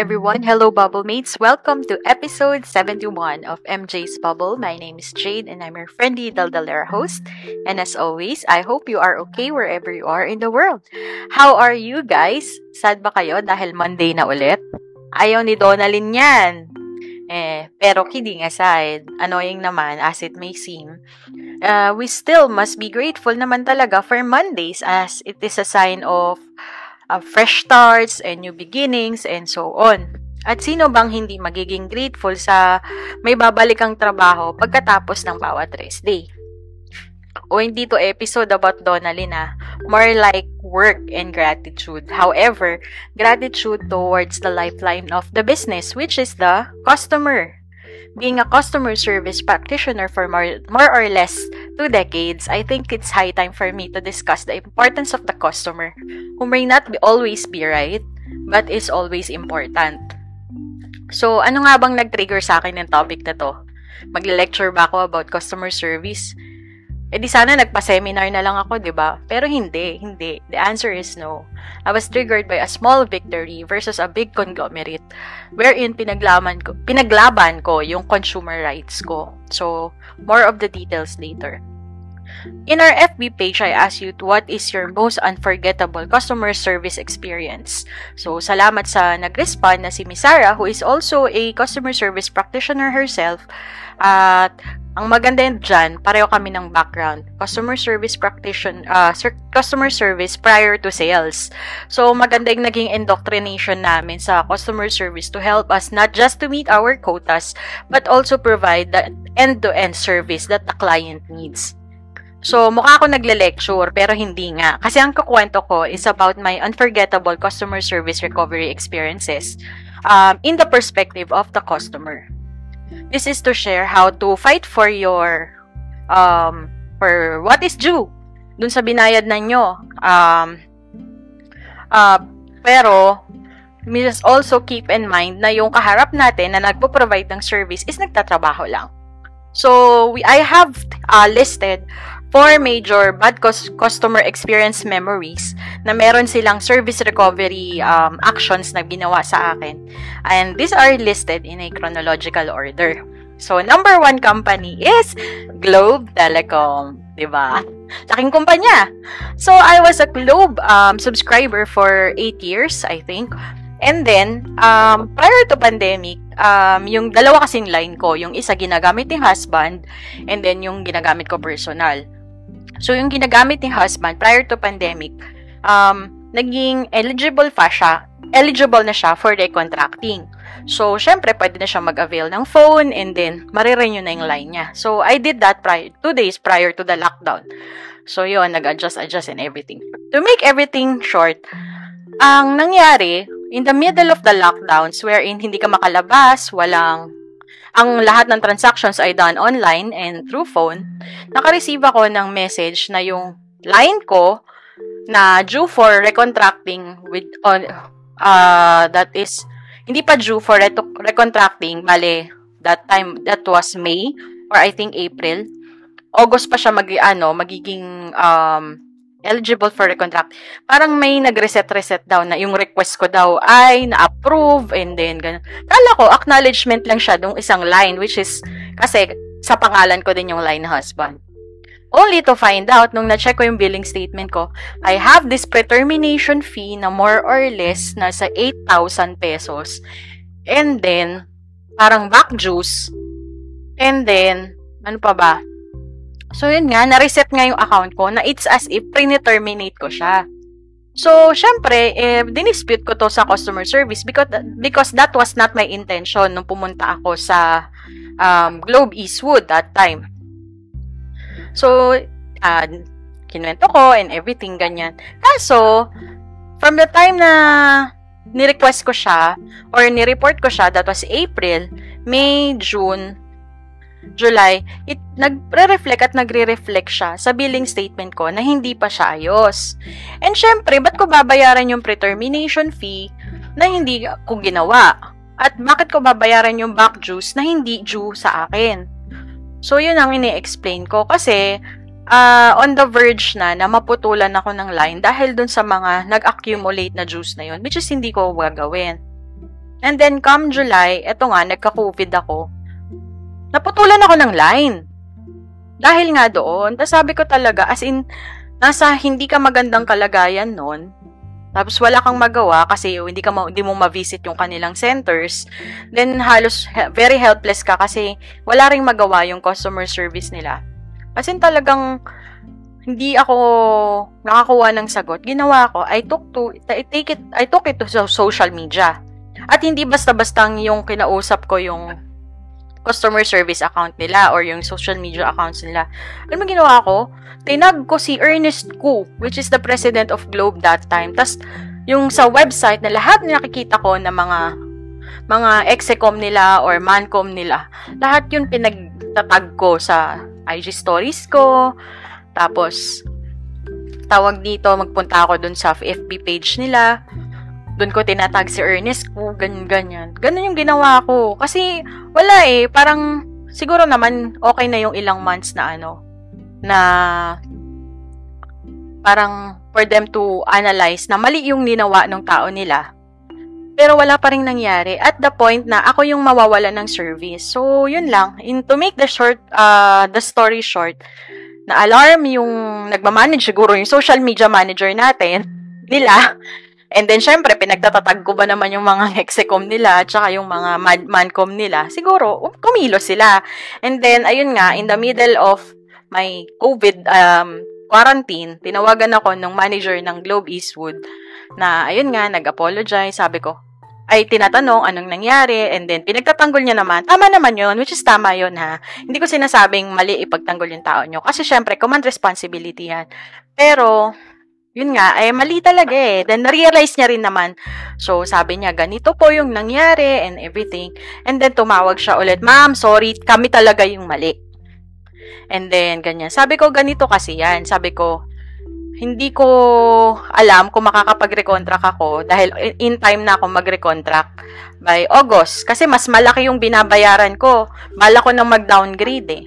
Everyone, hello Bubble Mates. Welcome to episode 71 of MJ's Bubble. My name is Jade and I'm your friendly Daldalera host. And as always, I hope you are okay wherever you are in the world. How are you guys? Sad ba kayo dahil Monday na ulit? Ayaw ni Donalyn yan. Eh, pero kidding aside, annoying naman as it may seem, uh, we still must be grateful naman talaga for Mondays as it is a sign of uh, fresh starts and new beginnings and so on. At sino bang hindi magiging grateful sa may babalik ang trabaho pagkatapos ng bawat rest day? O hindi to episode about Donalyn ah. More like work and gratitude. However, gratitude towards the lifeline of the business, which is the customer. Being a customer service practitioner for more, more or less two decades, I think it's high time for me to discuss the importance of the customer, who may not be always be right, but is always important. So, ano nga bang nag-trigger sa akin ng topic na to? Magle-lecture ba ako about customer service? Eh di sana nagpa-seminar na lang ako, 'di ba? Pero hindi, hindi. The answer is no. I was triggered by a small victory versus a big conglomerate wherein pinaglaban ko, pinaglaban ko yung consumer rights ko. So, more of the details later. In our FB page, I asked you what is your most unforgettable customer service experience. So, salamat sa nag-respond na si Miss Sarah, who is also a customer service practitioner herself. At ang maganda yun dyan, pareho kami ng background. Customer service practitioner, uh, customer service prior to sales. So, maganda yung naging indoctrination namin sa customer service to help us not just to meet our quotas, but also provide the end-to-end service that the client needs. So, mukha ako nagle-lecture, pero hindi nga. Kasi ang kukwento ko is about my unforgettable customer service recovery experiences um, in the perspective of the customer. This is to share how to fight for your um for what is due dun sa binayad na. Um, uh, pero, we just also keep in mind na yung kaharap natin na nagpo-provide ng service is nagtatrabaho lang. So, we, I have uh, listed four major bad customer experience memories na meron silang service recovery um, actions na ginawa sa akin. And these are listed in a chronological order. So, number one company is Globe Telecom. Diba? Laking kumpanya. So, I was a Globe um, subscriber for 8 years, I think. And then, um, prior to pandemic, um, yung dalawa kasing line ko, yung isa ginagamit ni husband, and then yung ginagamit ko personal. So, yung ginagamit ni husband prior to pandemic, um, naging eligible pa siya, eligible na siya for recontracting. So, syempre, pwede na siya mag-avail ng phone and then, marirenew na yung line niya. So, I did that prior, two days prior to the lockdown. So, yun, nag-adjust, adjust and everything. To make everything short, ang nangyari, in the middle of the lockdowns, wherein hindi ka makalabas, walang ang lahat ng transactions ay done online and through phone, nakareceive ako ng message na yung line ko na due for recontracting with on uh, that is hindi pa due for re- recontracting bale that time that was May or I think April. August pa siya mag ano magiging um eligible for recontract. Parang may nag-reset-reset daw na yung request ko daw ay na-approve and then ganun. Kala ko, acknowledgement lang siya dong isang line which is, kasi sa pangalan ko din yung line husband. Only to find out, nung na-check ko yung billing statement ko, I have this pre-termination fee na more or less nasa 8,000 pesos. And then, parang back juice. And then, ano pa ba? So, yun nga, na-reset nga yung account ko na it's as if pre-terminate ko siya. So, syempre, eh, dinispute ko to sa customer service because, because that was not my intention nung pumunta ako sa um, Globe Eastwood that time. So, uh, kinuwento ko and everything, ganyan. Kaso, from the time na ni-request ko siya or ni-report ko siya, that was April, May, June, July, it nagre-reflect at nagre-reflect siya sa billing statement ko na hindi pa siya ayos. And syempre, ba't ko babayaran yung pre-termination fee na hindi ko ginawa? At bakit ko babayaran yung back dues na hindi due sa akin? So, yun ang ini-explain ko kasi uh, on the verge na na maputulan ako ng line dahil dun sa mga nag-accumulate na juice na yun, which is hindi ko gagawin. And then, come July, eto nga, nagka-COVID ako naputulan ako ng line. Dahil nga doon, tapos sabi ko talaga, as in, nasa hindi ka magandang kalagayan noon, tapos wala kang magawa kasi hindi ka ma- hindi mo ma-visit yung kanilang centers, then halos very helpless ka kasi wala ring magawa yung customer service nila. As in talagang hindi ako nakakuha ng sagot. Ginawa ko, I took to I take it I took it to social media. At hindi basta-bastang yung kinausap ko yung customer service account nila or yung social media accounts nila. Ano ginawa ko? Tinag ko si Ernest Ku, which is the president of Globe that time. Tapos, yung sa website na lahat na nakikita ko na mga mga execom nila or mancom nila, lahat yun pinagtatag ko sa IG stories ko. Tapos, tawag dito, magpunta ako dun sa FB page nila doon ko tinatag si Ernest ko, ganyan, ganyan. Ganun yung ginawa ko. Kasi, wala eh, parang, siguro naman, okay na yung ilang months na ano, na, parang, for them to analyze na mali yung ginawa ng tao nila. Pero wala pa rin nangyari. At the point na ako yung mawawala ng service. So, yun lang. In, to make the short, uh, the story short, na alarm yung nagmamanage siguro yung social media manager natin, nila, And then, syempre, pinagtatatag ko ba naman yung mga hexecom nila at saka yung mga man- mancom nila? Siguro, um, kumilos sila. And then, ayun nga, in the middle of my COVID um, quarantine, tinawagan ako ng manager ng Globe Eastwood na, ayun nga, nag-apologize. Sabi ko, ay tinatanong anong nangyari and then pinagtatanggol niya naman. Tama naman yun, which is tama yun ha. Hindi ko sinasabing mali ipagtanggol yung tao nyo. Kasi syempre, command responsibility yan. Pero, yun nga, eh, mali talaga eh. Then, na-realize niya rin naman. So, sabi niya, ganito po yung nangyari and everything. And then, tumawag siya ulit, Ma'am, sorry, kami talaga yung mali. And then, ganyan. Sabi ko, ganito kasi yan. Sabi ko, hindi ko alam kung makakapag-recontract ako dahil in time na ako mag-recontract by August. Kasi mas malaki yung binabayaran ko. Bala ko nang mag-downgrade eh.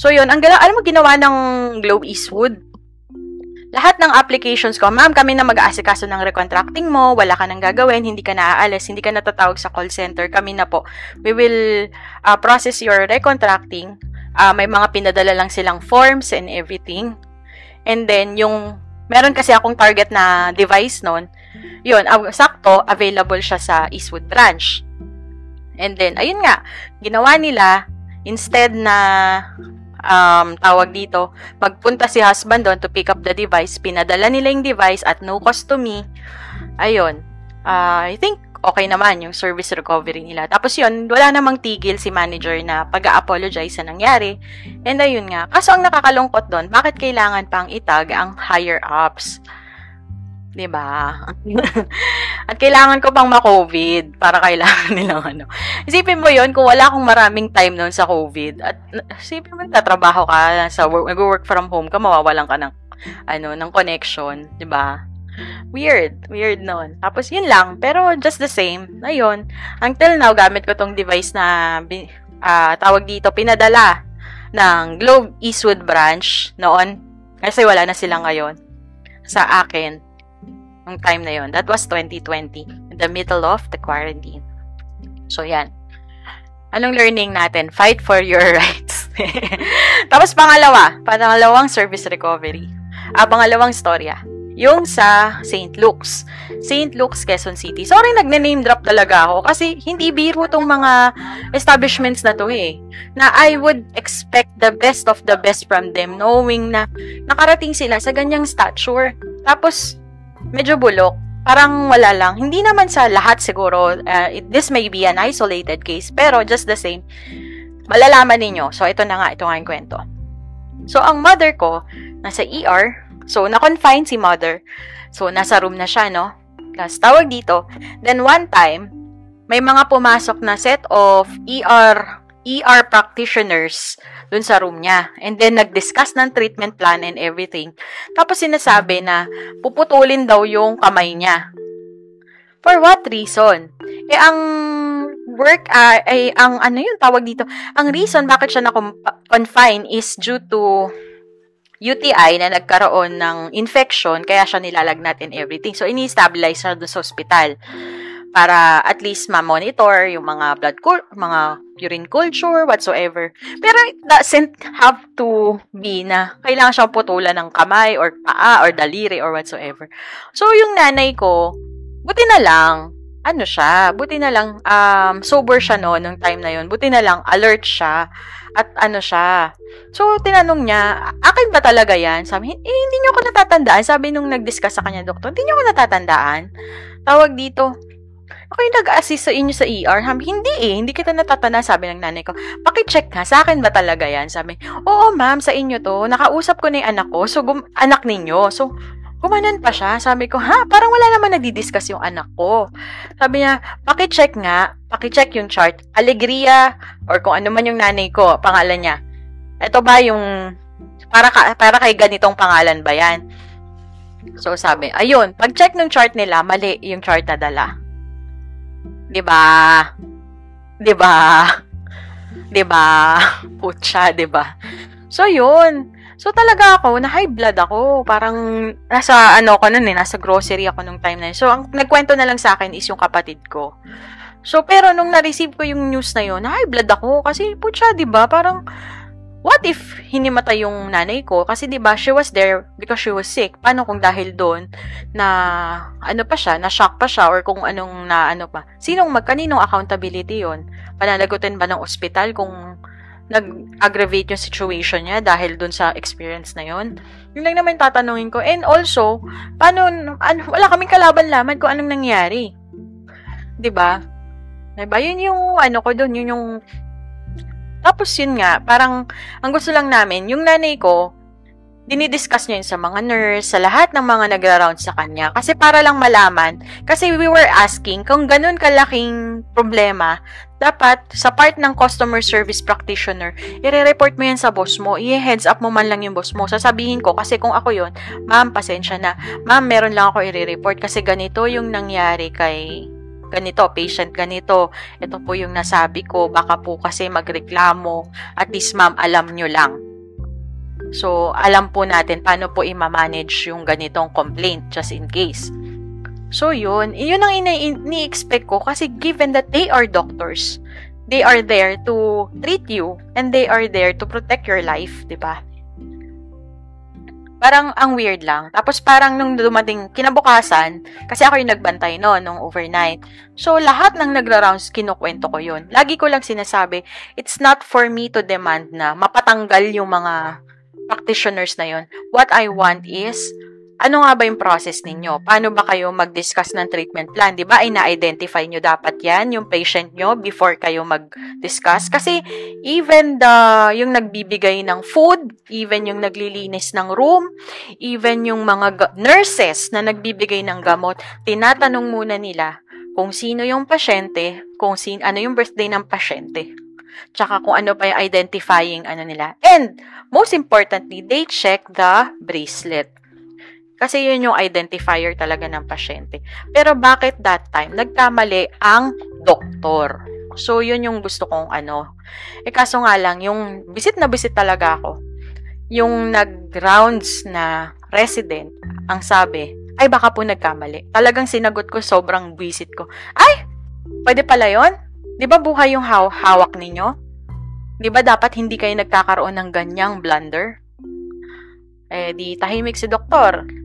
So, yun. Ang, alam mo, ginawa ng Globe Eastwood lahat ng applications ko, ma'am, kami na mag-aasikaso ng recontracting mo, wala ka nang gagawin, hindi ka naaalis, hindi ka natatawag sa call center, kami na po. We will uh, process your recontracting. Uh, may mga pinadala lang silang forms and everything. And then, yung, meron kasi akong target na device noon, yun, sakto, available siya sa Eastwood branch. And then, ayun nga, ginawa nila, instead na um, tawag dito, magpunta si husband doon to pick up the device, pinadala nila yung device at no cost to me. Ayun. Uh, I think okay naman yung service recovery nila. Tapos yun, wala namang tigil si manager na pag-apologize sa nangyari. And ayun nga. Kaso ang nakakalungkot doon, bakit kailangan pang itag ang higher ups? 'Di ba? At kailangan ko pang ma-COVID para kailangan nilang ano. Isipin mo 'yon kung wala akong maraming time noon sa COVID at isipin mo tatrabaho ka sa work, nag-work from home ka, mawawalan ka ng ano, ng connection, 'di ba? Weird, weird noon. Tapos yun lang, pero just the same. Ayun, until now gamit ko tong device na uh, tawag dito pinadala ng Globe Eastwood branch noon kasi wala na sila ngayon sa akin Nung time na yon That was 2020. In the middle of the quarantine. So, yan. Anong learning natin? Fight for your rights. Tapos, pangalawa. Pangalawang service recovery. Ah, pangalawang storya. Yung sa St. Luke's. St. Luke's, Quezon City. Sorry, nagne-name drop talaga ako kasi hindi biro tong mga establishments na to eh. Na I would expect the best of the best from them knowing na nakarating sila sa ganyang stature. Tapos, medyo bulok. Parang wala lang. Hindi naman sa lahat siguro. Uh, it, this may be an isolated case. Pero just the same, malalaman ninyo. So, ito na nga. Ito nga yung kwento. So, ang mother ko, nasa ER, So, na-confine si mother. So, nasa room na siya, no? Tapos, tawag dito. Then, one time, may mga pumasok na set of ER ER practitioners dun sa room niya. And then, nag-discuss ng treatment plan and everything. Tapos, sinasabi na puputulin daw yung kamay niya. For what reason? Eh, ang work, uh, ay, ang ano yun, tawag dito, ang reason bakit siya na-confine is due to UTI na nagkaroon ng infection, kaya siya nilalagnat and everything. So, ini-stabilize siya doon sa hospital para at least ma-monitor yung mga blood cul- mga urine culture, whatsoever. Pero it doesn't have to be na kailangan siyang putulan ng kamay or paa or daliri or whatsoever. So, yung nanay ko, buti na lang, ano siya, buti na lang, um, sober siya no, nung time na yun. Buti na lang, alert siya. At ano siya. So, tinanong niya, akin ba talaga yan? Sabi, eh, hindi niyo ako natatandaan. Sabi nung nag-discuss sa kanya, doktor, hindi niyo ako natatandaan. Tawag dito, yung nag-assist sa inyo sa ER. Sabi, hindi eh, hindi kita natatanda, sabi ng nanay ko. Pakicheck nga, sa akin ba talaga yan? Sabi, oo ma'am, sa inyo to. Nakausap ko na yung anak ko, so gum- anak ninyo. So, gumanan pa siya. Sabi ko, ha, parang wala naman nagdi-discuss yung anak ko. Sabi niya, pakicheck nga, pakicheck yung chart. Alegria, or kung ano man yung nanay ko, pangalan niya. Ito ba yung, para, ka, para kay ganitong pangalan ba yan? So, sabi, ayun, pag-check ng chart nila, mali yung chart na dala. 'Di ba? 'Di ba? 'Di ba? Putya, 'di ba? So, yun. So, talaga ako, na high blood ako. Parang, nasa, ano ko nun eh, nasa grocery ako nung time na yun. So, ang nagkwento na lang sa akin is yung kapatid ko. So, pero nung na-receive ko yung news na yun, na high blood ako. Kasi, putya, di ba? Parang, what if hinimatay yung nanay ko? Kasi 'di ba, she was there because she was sick. Paano kung dahil doon na ano pa siya, na shock pa siya or kung anong na ano pa. Sinong magkaninong accountability 'yon? Pananagutin ba ng ospital kung nag-aggravate yung situation niya dahil doon sa experience na yon? Yun lang naman tatanungin ko. And also, paano, ano, wala kaming kalaban-laman kung anong nangyari. 'Di ba? Diba? Yun yung ano ko doon, yun yung tapos yun nga, parang ang gusto lang namin, yung nanay ko, dinidiscuss niya yun sa mga nurse, sa lahat ng mga nagra-round sa kanya. Kasi para lang malaman, kasi we were asking kung ganun kalaking problema, dapat sa part ng customer service practitioner, i-report mo yan sa boss mo, i-heads up mo man lang yung boss mo. Sasabihin ko, kasi kung ako yon ma'am, pasensya na. Ma'am, meron lang ako i-report kasi ganito yung nangyari kay ganito, patient ganito, ito po yung nasabi ko, baka po kasi magreklamo, at least ma'am, alam nyo lang. So, alam po natin paano po i-manage yung ganitong complaint just in case. So, yun. Yun ang ini-expect ko kasi given that they are doctors, they are there to treat you and they are there to protect your life, di ba? Parang ang weird lang. Tapos parang nung dumating kinabukasan, kasi ako yung nagbantay no, nung overnight. So lahat ng nagra-rounds, kinukwento ko yun. Lagi ko lang sinasabi, it's not for me to demand na mapatanggal yung mga practitioners na yun. What I want is, ano nga ba yung process ninyo? Paano ba kayo mag-discuss ng treatment plan? Di ba? Ay na-identify nyo dapat yan, yung patient nyo, before kayo mag-discuss. Kasi, even the, yung nagbibigay ng food, even yung naglilinis ng room, even yung mga nurses na nagbibigay ng gamot, tinatanong muna nila kung sino yung pasyente, kung sin ano yung birthday ng pasyente. Tsaka kung ano pa yung identifying ano nila. And, most importantly, they check the bracelet kasi yun yung identifier talaga ng pasyente. Pero bakit that time? Nagkamali ang doktor. So, yun yung gusto kong ano. Eh, kaso nga lang, yung visit na visit talaga ako. Yung nag-rounds na resident, ang sabi, ay baka po nagkamali. Talagang sinagot ko, sobrang visit ko. Ay, pwede pala yon Di ba buhay yung haw hawak ninyo? Di ba dapat hindi kayo nagkakaroon ng ganyang blunder? Eh, di tahimik si doktor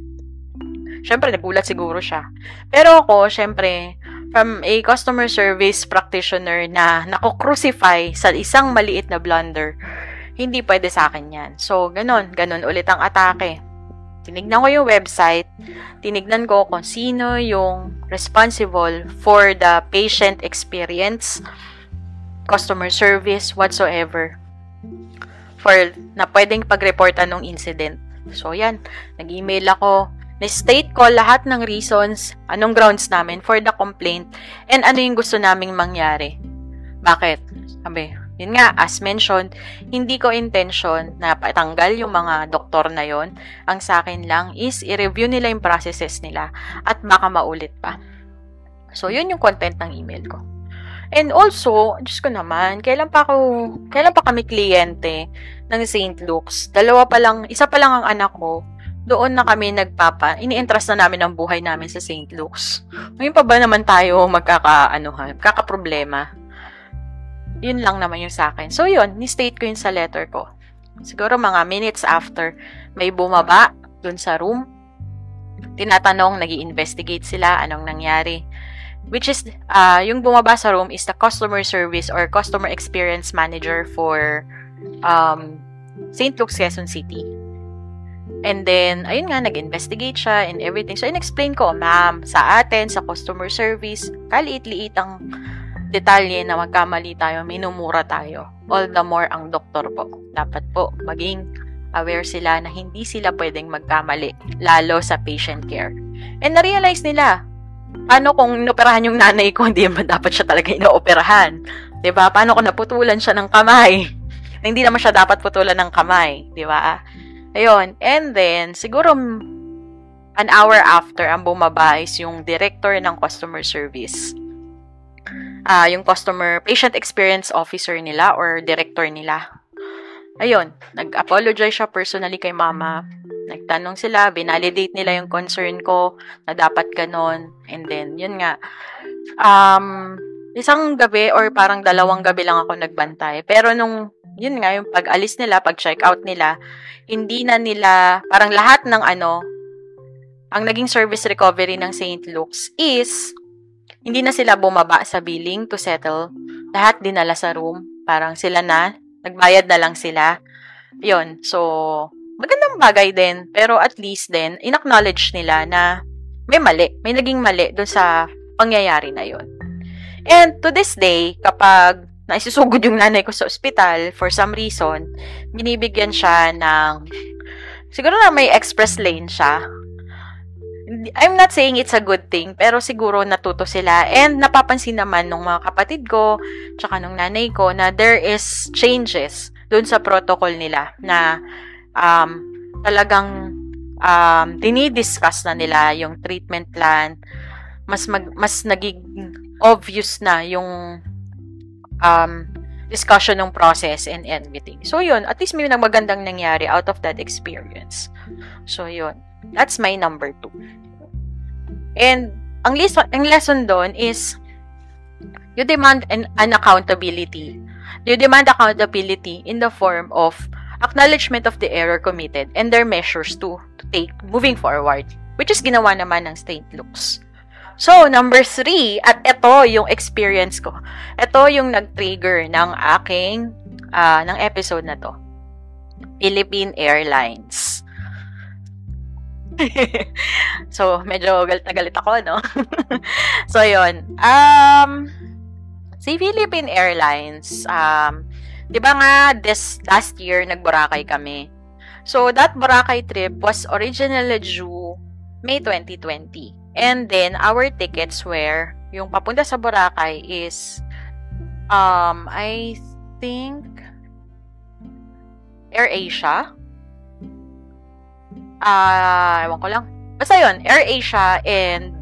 syempre, nagulat siguro siya. Pero ako, syempre, from a customer service practitioner na nako-crucify sa isang maliit na blunder, hindi pwede sa akin yan. So, ganun, ganun ulit ang atake. Tinignan ko yung website, tinignan ko kung sino yung responsible for the patient experience, customer service, whatsoever, for na pwedeng pag-report anong incident. So, yan. Nag-email ako. Na-state ko lahat ng reasons, anong grounds namin for the complaint, and ano yung gusto naming mangyari. Bakit? Sabi, yun nga, as mentioned, hindi ko intention na patanggal yung mga doktor na yon. Ang sa akin lang is i-review nila yung processes nila at baka maulit pa. So, yun yung content ng email ko. And also, Diyos ko naman, kailan pa ako, kailan pa kami kliyente ng St. Luke's? Dalawa pa lang, isa pa lang ang anak ko. Doon na kami nagpapa, ini-entrust na namin ang buhay namin sa St. Luke's. Ngayon pa ba naman tayo magkaka, ano ha, magkakaproblema? Yun lang naman yung sa akin. So, yun, ni-state ko yun sa letter ko. Siguro mga minutes after, may bumaba dun sa room. Tinatanong, nag investigate sila, anong nangyari. Which is, uh, yung bumaba sa room is the customer service or customer experience manager for um, St. Luke's, Quezon City. And then, ayun nga, nag-investigate siya and everything. So, in-explain ko, ma'am, sa atin, sa customer service, kaliit-liit ang detalye na magkamali tayo, minumura tayo. All the more ang doktor po. Dapat po maging aware sila na hindi sila pwedeng magkamali, lalo sa patient care. And na-realize nila, paano kung inoperahan yung nanay ko, hindi naman dapat siya talaga inooperahan. ba diba? Paano kung naputulan siya ng kamay? hindi naman siya dapat putulan ng kamay. ba diba? Ayun. And then, siguro an hour after, ang bumaba is yung director ng customer service. Uh, yung customer, patient experience officer nila or director nila. Ayun, nag-apologize siya personally kay mama. Nagtanong sila, binalidate nila yung concern ko na dapat ganon. And then, yun nga, um, isang gabi or parang dalawang gabi lang ako nagbantay. Pero nung, yun nga, yung pag-alis nila, pag-check out nila, hindi na nila, parang lahat ng ano, ang naging service recovery ng St. Luke's is, hindi na sila bumaba sa billing to settle. Lahat dinala sa room. Parang sila na, nagbayad na lang sila. Yun. So, magandang bagay din. Pero at least din, in-acknowledge nila na may mali. May naging mali doon sa pangyayari na yun. And to this day, kapag naisusugod yung nanay ko sa ospital for some reason, binibigyan siya ng siguro na may express lane siya. I'm not saying it's a good thing, pero siguro natuto sila. And napapansin naman nung mga kapatid ko, tsaka nung nanay ko, na there is changes dun sa protocol nila na um, talagang um, dinidiscuss na nila yung treatment plan. Mas, mag, mas naging obvious na yung um, discussion ng process and everything. So, yun. At least may magandang nangyari out of that experience. So, yun. That's my number two. And, ang lesson, ang lesson doon is, you demand an, an accountability. You demand accountability in the form of acknowledgement of the error committed and their measures to, to take moving forward, which is ginawa naman ng St. Luke's. So, number three, at ito yung experience ko. Ito yung nag-trigger ng aking, uh, ng episode na to. Philippine Airlines. so, medyo galit na galit ako, no? so, yon Um, si Philippine Airlines, um, di ba nga, this last year, nag-Boracay kami. So, that Boracay trip was originally due May 2020. And then, our tickets were, yung papunta sa Boracay is, um, I think, Air Asia. Ah, uh, ewan ko lang. Basta yun, Air Asia and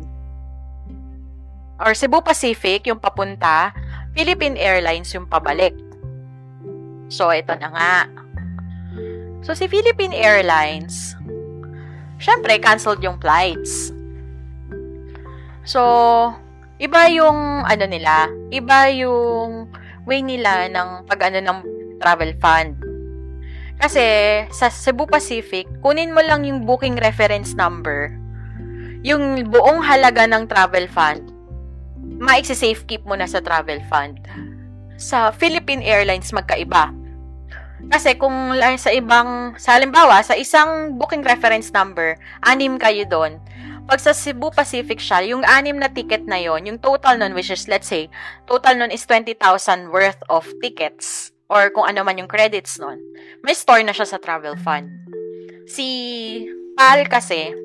or Cebu Pacific yung papunta, Philippine Airlines yung pabalik. So, ito na nga. So, si Philippine Airlines, syempre, canceled yung flights. So, iba yung ano nila, iba yung way nila ng pag ano ng travel fund. Kasi sa Cebu Pacific, kunin mo lang yung booking reference number. Yung buong halaga ng travel fund, ma-safe keep mo na sa travel fund. Sa Philippine Airlines magkaiba. Kasi kung sa ibang, sa halimbawa, sa isang booking reference number, anim kayo doon pag sa Cebu Pacific siya, yung anim na ticket na yon, yung total nun, which is, let's say, total nun is 20,000 worth of tickets or kung ano man yung credits nun, may store na siya sa travel fund. Si PAL kasi,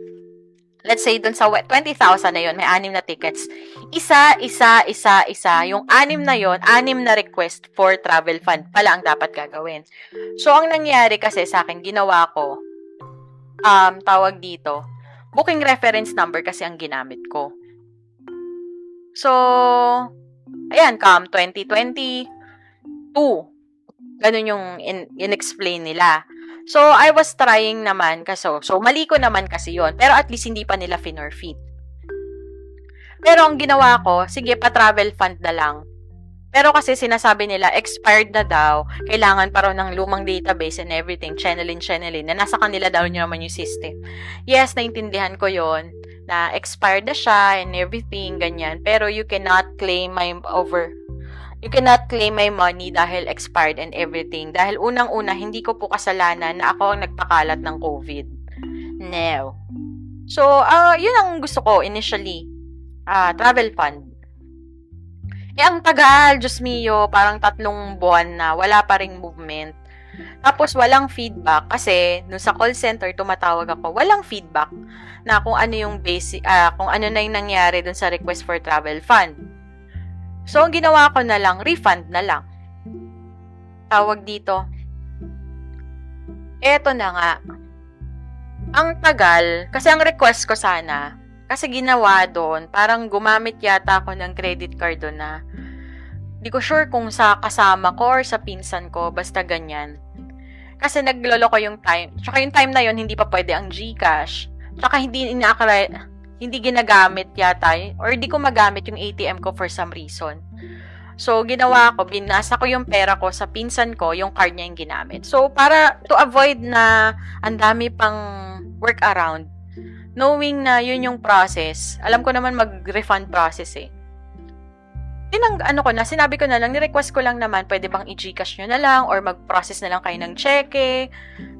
let's say dun sa 20,000 na yon may anim na tickets. Isa, isa, isa, isa. Yung anim na yon anim na request for travel fund pala ang dapat gagawin. So, ang nangyari kasi sa akin, ginawa ko, um, tawag dito, booking reference number kasi ang ginamit ko. So, ayan, come 2022. Ganun yung in- in-explain nila. So, I was trying naman kasi, so, mali ko naman kasi yon Pero at least hindi pa nila fit. Pero ang ginawa ko, sige, pa-travel fund na lang. Pero kasi sinasabi nila, expired na daw, kailangan pa raw ng lumang database and everything, channelin, channelin, na nasa kanila daw nyo naman yung system. Yes, naintindihan ko yon na expired na siya and everything, ganyan. Pero you cannot claim my over You cannot claim my money dahil expired and everything. Dahil unang-una, hindi ko po kasalanan na ako ang nagpakalat ng COVID. No. So, uh, yun ang gusto ko initially. Uh, travel fund. Eh, ang tagal, Diyos mio, parang tatlong buwan na, wala pa ring movement. Tapos, walang feedback kasi nung sa call center, tumatawag ako, walang feedback na kung ano yung basic, uh, kung ano na yung nangyari dun sa request for travel fund. So, ang ginawa ko na lang, refund na lang. Tawag dito. Eto na nga. Ang tagal, kasi ang request ko sana, kasi ginawa doon, parang gumamit yata ako ng credit card doon na hindi ko sure kung sa kasama ko or sa pinsan ko, basta ganyan. Kasi naglolo ko yung time. Tsaka yung time na yon hindi pa pwede ang GCash. Tsaka hindi inaakala, hindi ginagamit yata or hindi ko magamit yung ATM ko for some reason. So, ginawa ko, binasa ko yung pera ko sa pinsan ko, yung card niya yung ginamit. So, para to avoid na ang dami pang work around, knowing na yun yung process, alam ko naman mag-refund process eh tinang ano ko na, sinabi ko na lang, ni-request ko lang naman, pwede bang i-Gcash nyo na lang or mag-process na lang kayo ng cheque,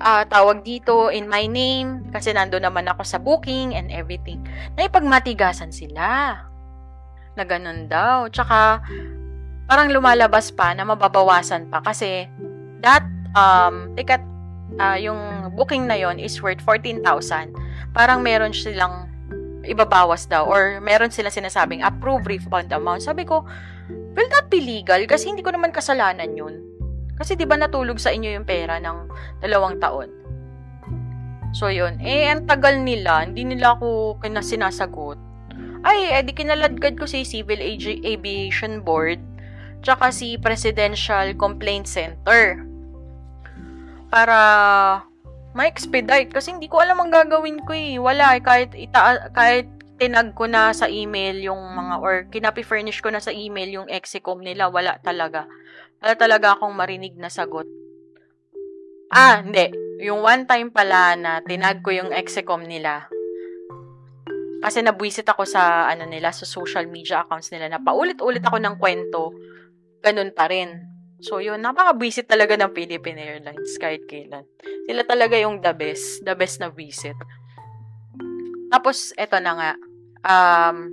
uh, tawag dito in my name, kasi nando naman ako sa booking and everything. Naipagmatigasan sila. Na ganun daw. Tsaka, parang lumalabas pa na mababawasan pa kasi that um, ticket, uh, yung booking na yon is worth 14,000. Parang meron silang ibabawas daw or meron sila sinasabing approve refund amount. Sabi ko, will that be legal? Kasi hindi ko naman kasalanan yun. Kasi di ba natulog sa inyo yung pera ng dalawang taon? So yun, eh ang tagal nila, hindi nila ako sinasagot. Ay, edi eh, kinaladgad ko si Civil Aviation Board tsaka si Presidential Complaint Center para ma-expedite kasi hindi ko alam ang gagawin ko eh. Wala eh. Kahit, ita kahit tinag ko na sa email yung mga or kinapi-furnish ko na sa email yung execom nila, wala talaga. Wala talaga akong marinig na sagot. Ah, hindi. Yung one time pala na tinag ko yung execom nila. Kasi nabwisit ako sa ano nila sa social media accounts nila na paulit-ulit ako ng kwento. Ganun pa rin. So, yun, napaka-visit talaga ng Philippine Airlines kahit kailan. Sila talaga yung the best, the best na visit. Tapos, eto na nga, um,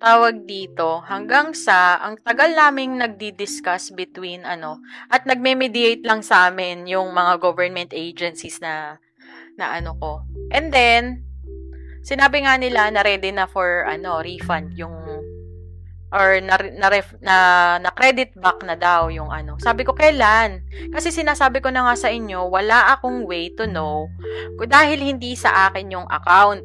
tawag dito, hanggang sa, ang tagal naming nagdi-discuss between, ano, at nagme-mediate lang sa amin yung mga government agencies na, na ano ko. And then, sinabi nga nila na ready na for, ano, refund yung or na, na, na, na credit back na daw yung ano. Sabi ko, kailan? Kasi sinasabi ko na nga sa inyo, wala akong way to know dahil hindi sa akin yung account.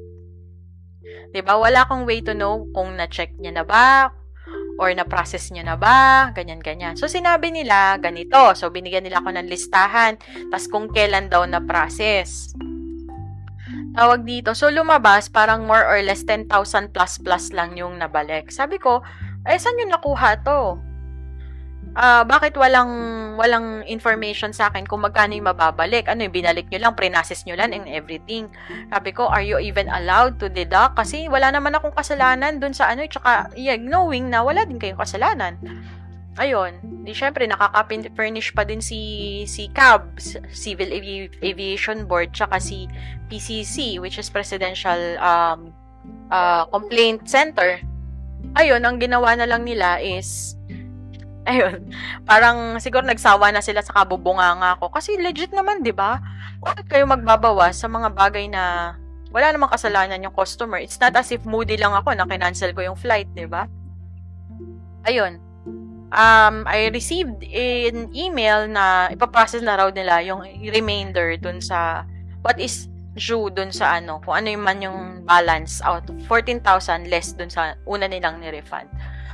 'Di ba? Wala akong way to know kung na-check niya na ba or na-process niya na ba, ganyan-ganyan. So, sinabi nila, ganito. So, binigyan nila ako ng listahan, tas kung kailan daw na-process. Tawag dito. So, lumabas, parang more or less 10,000 plus plus lang yung nabalik. Sabi ko, eh, saan nyo nakuha to? Uh, bakit walang walang information sa akin kung magkano yung mababalik? Ano yung binalik nyo lang, prinasis nyo lang and everything. Sabi ko, are you even allowed to deduct? Kasi wala naman akong kasalanan dun sa ano, tsaka yeah, knowing na wala din kayong kasalanan. Ayun, di syempre nakaka-furnish pa din si si CAB, Civil Avi- Aviation Board, tsaka si PCC, which is Presidential um, uh, Complaint Center ayun, ang ginawa na lang nila is, ayun, parang siguro nagsawa na sila sa kabubunganga ko. Kasi legit naman, di ba? bakit kayo magbabawas sa mga bagay na wala namang kasalanan yung customer? It's not as if moody lang ako na kinancel ko yung flight, di ba? Ayun. Um, I received an email na ipaprocess na raw nila yung remainder dun sa what is due dun sa ano, kung ano yung man yung balance out of 14,000 less dun sa una nilang ni-refund.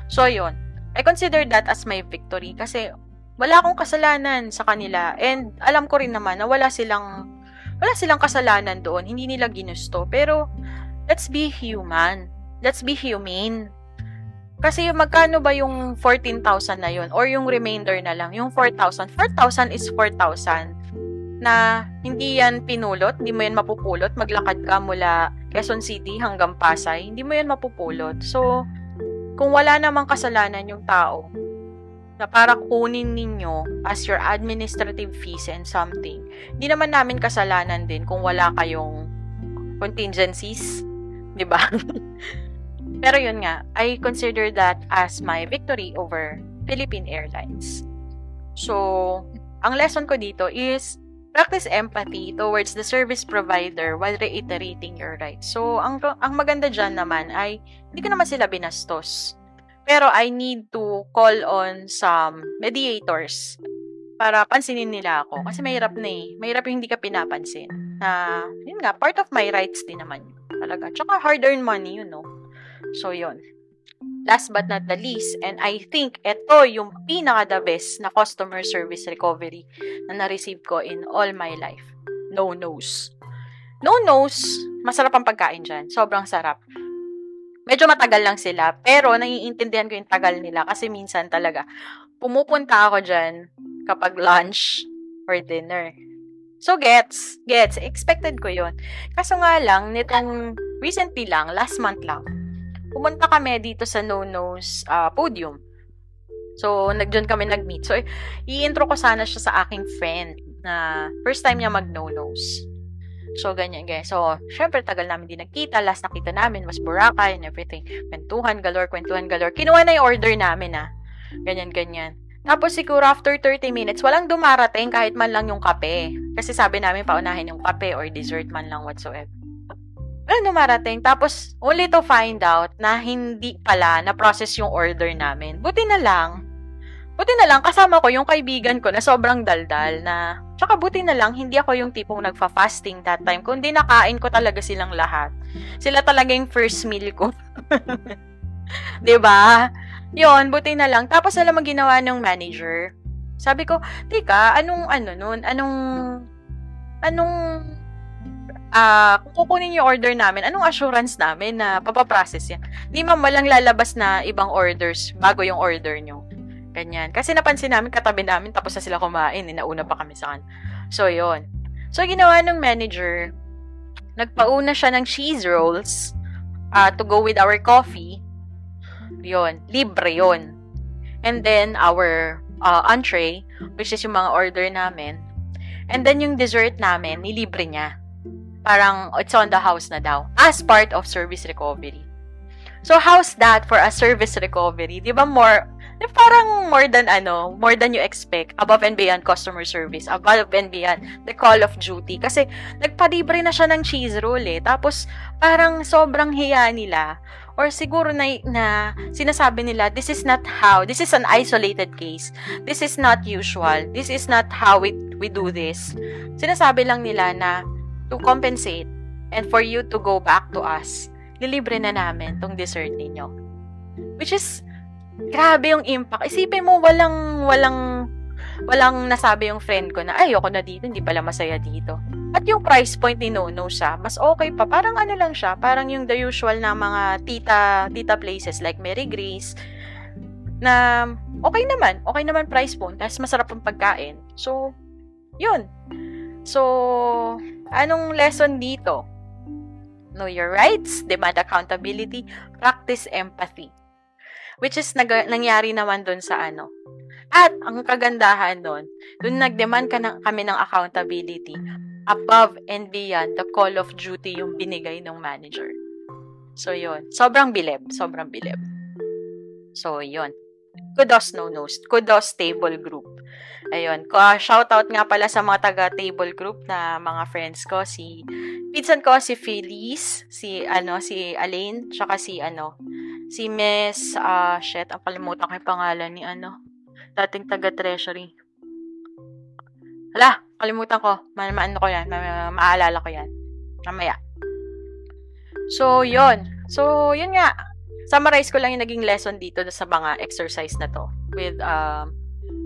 So, yun. I consider that as my victory kasi wala akong kasalanan sa kanila and alam ko rin naman na wala silang wala silang kasalanan doon, hindi nila ginusto. Pero let's be human. Let's be humane. Kasi magkano ba yung 14,000 na yun? Or yung remainder na lang? Yung 4,000. 4,000 is 4,000 na hindi yan pinulot, hindi mo yan mapupulot, maglakad ka mula Quezon City hanggang Pasay, hindi mo yan mapupulot. So, kung wala namang kasalanan yung tao na para kunin ninyo as your administrative fees and something, hindi naman namin kasalanan din kung wala kayong contingencies, di ba? Pero yun nga, I consider that as my victory over Philippine Airlines. So, ang lesson ko dito is Practice empathy towards the service provider while reiterating your rights. So, ang, ang maganda dyan naman ay, hindi ko naman sila binastos. Pero I need to call on some mediators para pansinin nila ako. Kasi mahirap na eh. Mahirap yung hindi ka pinapansin. Na, yun nga, part of my rights din naman. Talaga. Tsaka hard-earned money, you know. So, yun. Last but not the least, and I think ito yung pinaka the best na customer service recovery na na-receive ko in all my life. No nose. No nose, masarap ang pagkain dyan. Sobrang sarap. Medyo matagal lang sila, pero naiintindihan ko yung tagal nila kasi minsan talaga pumupunta ako dyan kapag lunch or dinner. So, gets, gets, expected ko yon Kaso nga lang, nitong recently lang, last month lang, pumunta kami dito sa No Nose uh, podium. So, nagdiyan kami nag-meet. So, i-intro ko sana siya sa aking friend na first time niya mag-No Nose. So, ganyan, guys. So, syempre, tagal namin din nagkita. Last nakita namin was Boracay and everything. Kwentuhan, galore, kwentuhan, galore. Kinuha na yung order namin, ah. Ganyan, ganyan. Tapos, siguro after 30 minutes, walang dumarating kahit man lang yung kape. Kasi sabi namin paunahin yung kape or dessert man lang whatsoever ano marating. Tapos, only to find out na hindi pala na-process yung order namin. Buti na lang. Buti na lang, kasama ko yung kaibigan ko na sobrang daldal na, tsaka buti na lang, hindi ako yung tipong nagfa-fasting that time, kundi nakain ko talaga silang lahat. Sila talaga yung first meal ko. ba diba? Yon buti na lang. Tapos, alam mo ginawa ng manager. Sabi ko, tika, anong, ano nun, anong, anong uh, kung kukunin yung order namin, anong assurance namin na papaprocess yan? Di ma'am, walang lalabas na ibang orders bago yung order nyo. Ganyan. Kasi napansin namin, katabi namin, tapos na sila kumain, inauna pa kami sa kan. So, yon So, ginawa ng manager, nagpauna siya ng cheese rolls uh, to go with our coffee. Yon, libre yon. And then, our uh, entree, which is yung mga order namin. And then, yung dessert namin, nilibre niya parang it's on the house na daw as part of service recovery. So, how's that for a service recovery? Di ba more, parang more than ano, more than you expect, above and beyond customer service, above and beyond the call of duty. Kasi, nagpalibre na siya ng cheese roll eh. Tapos, parang sobrang hiya nila. Or siguro na, na sinasabi nila, this is not how, this is an isolated case. This is not usual. This is not how we, we do this. Sinasabi lang nila na, to compensate and for you to go back to us, lilibre na namin tong dessert ninyo. Which is, grabe yung impact. Isipin mo, walang, walang, walang nasabi yung friend ko na, ay, ayoko na dito, hindi pala masaya dito. At yung price point ni Nono siya, mas okay pa. Parang ano lang siya, parang yung the usual na mga tita, tita places like Mary Grace, na okay naman, okay naman price point, tapos masarap ang pagkain. So, yun. So, Anong lesson dito? Know your rights, demand accountability, practice empathy. Which is nag- nangyari naman doon sa ano. At ang kagandahan doon, doon nag-demand ka ng, kami ng accountability above and beyond the call of duty yung binigay ng manager. So, yon Sobrang bilib. Sobrang bilib. So, yon Kudos no nose. Kudos stable group. Ayun. Uh, shoutout nga pala sa mga taga-table group na mga friends ko. Si, pinsan ko, si Feliz, si, ano, si Alain, tsaka si, ano, si Miss, uh, shit, ang kalimutan ko yung pangalan ni, ano, dating taga-treasury. Hala, kalimutan ko. Ma maano ko yan. Ma maalala ko yan. Mamaya. So, yon So, yun nga. Summarize ko lang yung naging lesson dito sa mga exercise na to. With, um,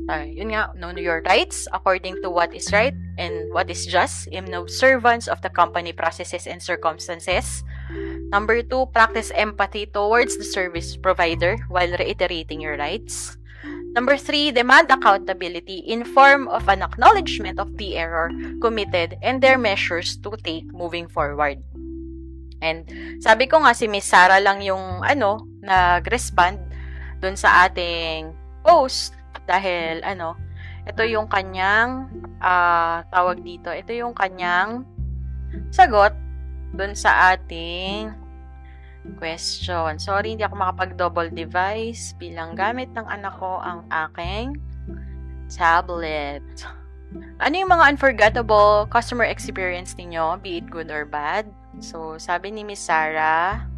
uh, yun nga, know your rights according to what is right and what is just in observance of the company processes and circumstances. Number two, practice empathy towards the service provider while reiterating your rights. Number three, demand accountability in form of an acknowledgement of the error committed and their measures to take moving forward. And sabi ko nga si Miss Sarah lang yung ano, nag-respond dun sa ating post dahil ano, ito yung kanyang uh, tawag dito, ito yung kanyang sagot dun sa ating question. Sorry, hindi ako makapag-double device bilang gamit ng anak ko ang aking tablet. Ano yung mga unforgettable customer experience ninyo, be it good or bad? So, sabi ni Miss Sarah,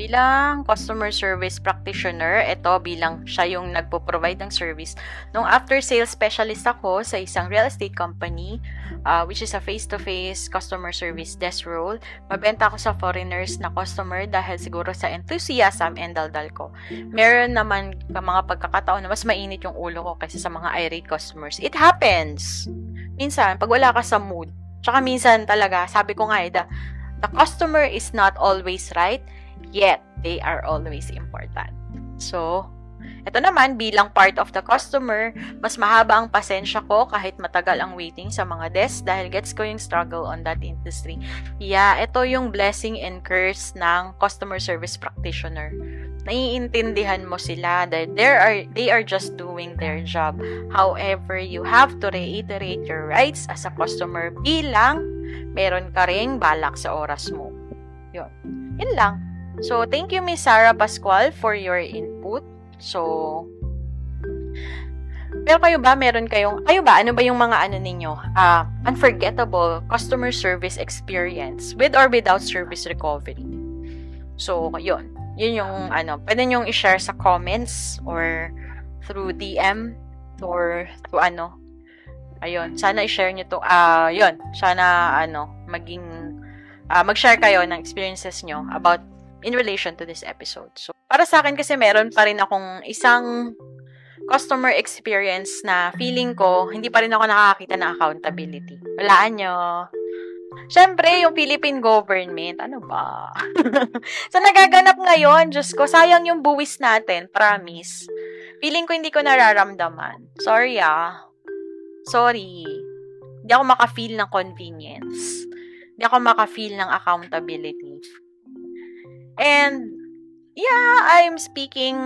Bilang customer service practitioner, ito bilang siya yung nagpo-provide ng service. Nung after sales specialist ako sa isang real estate company, uh, which is a face-to-face customer service desk role, mabenta ako sa foreigners na customer dahil siguro sa enthusiasm and daldal ko. Meron naman mga pagkakataon na mas mainit yung ulo ko kaysa sa mga irate customers. It happens! Minsan, pag wala ka sa mood, tsaka minsan talaga, sabi ko nga eh, the, the customer is not always right, yet they are always important. So, ito naman, bilang part of the customer, mas mahaba ang pasensya ko kahit matagal ang waiting sa mga desk dahil gets ko yung struggle on that industry. Yeah, ito yung blessing and curse ng customer service practitioner. Naiintindihan mo sila that they are, they are just doing their job. However, you have to reiterate your rights as a customer bilang meron ka ring balak sa oras mo. Yun. Yun lang. So, thank you Miss Sarah Pascual for your input. So, pero kayo ba, meron kayong, kayo ba, ano ba yung mga ano ninyo, uh, unforgettable customer service experience with or without service recovery? So, yun. Yun yung, ano, pwede nyo i-share sa comments or through DM or through ano. Ayun, sana i-share nyo to. Ah, uh, yun, sana, ano, maging, uh, mag-share kayo ng experiences nyo about in relation to this episode. So, para sa akin kasi meron pa rin akong isang customer experience na feeling ko, hindi pa rin ako nakakita ng accountability. Walaan nyo. Siyempre, yung Philippine government, ano ba? sa so, nagaganap ngayon, Diyos ko, sayang yung buwis natin, promise. Feeling ko hindi ko nararamdaman. Sorry ah. Sorry. Hindi ako maka-feel ng convenience. Hindi ako maka-feel ng accountability. And, yeah, I'm speaking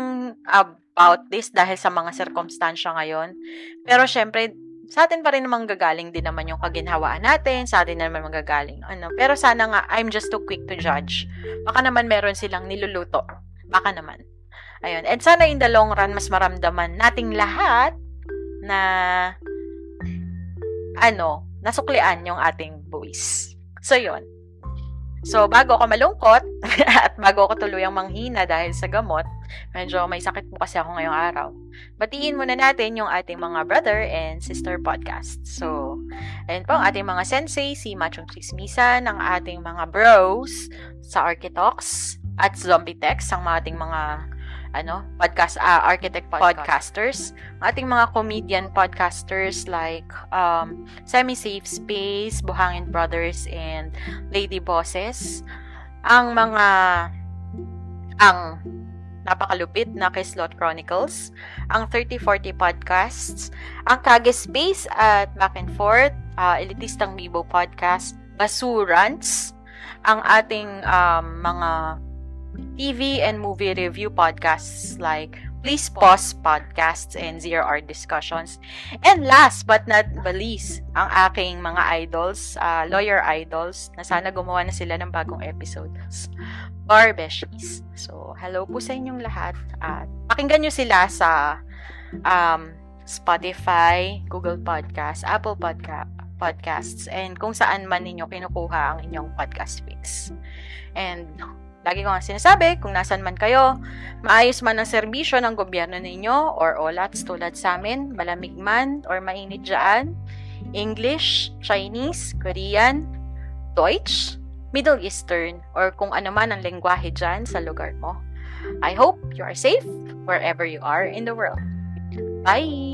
about this dahil sa mga sirkumstansya ngayon. Pero, syempre, sa atin pa rin naman gagaling din naman yung kaginhawaan natin, sa atin naman magagaling. Ano. Pero sana nga, I'm just too quick to judge. Baka naman meron silang niluluto. Baka naman. Ayun. And sana in the long run, mas maramdaman nating lahat na ano, nasuklian yung ating voice. So, yun. So, bago ako malungkot at bago ako tuluyang manghina dahil sa gamot, medyo may sakit po kasi ako ngayong araw. Batiin muna natin yung ating mga brother and sister podcast. So, ayun po ang ating mga sensei, si Machong Chismisan, ang ating mga bros sa Architox at Zombie Text, ang ating mga ano, podcast, uh, architect podcasters, ating mga comedian podcasters like um, Semi-Safe Space, Buhangin Brothers, and Lady Bosses, ang mga ang napakalupit na Kislot Chronicles, ang 3040 Podcasts, ang Kage Space at Back and Forth, uh, Elitistang Bibo Podcast, Basurants, ang ating um, mga TV and movie review podcasts like Please Pause Podcasts and ZRR Discussions. And last but not least, ang aking mga idols, uh, lawyer idols, na sana gumawa na sila ng bagong episodes. Barbeshies. So, hello po sa inyong lahat. At pakinggan nyo sila sa um, Spotify, Google Podcasts, Apple Podca- Podcasts, and kung saan man ninyo kinukuha ang inyong podcast fix. And Lagi ko nga sinasabi, kung nasan man kayo, maayos man ang serbisyo ng gobyerno ninyo or OLATs tulad sa amin, malamig man or mainit dyan, English, Chinese, Korean, Deutsch, Middle Eastern, or kung ano man ang lengguwahe dyan sa lugar mo. I hope you are safe wherever you are in the world. Bye!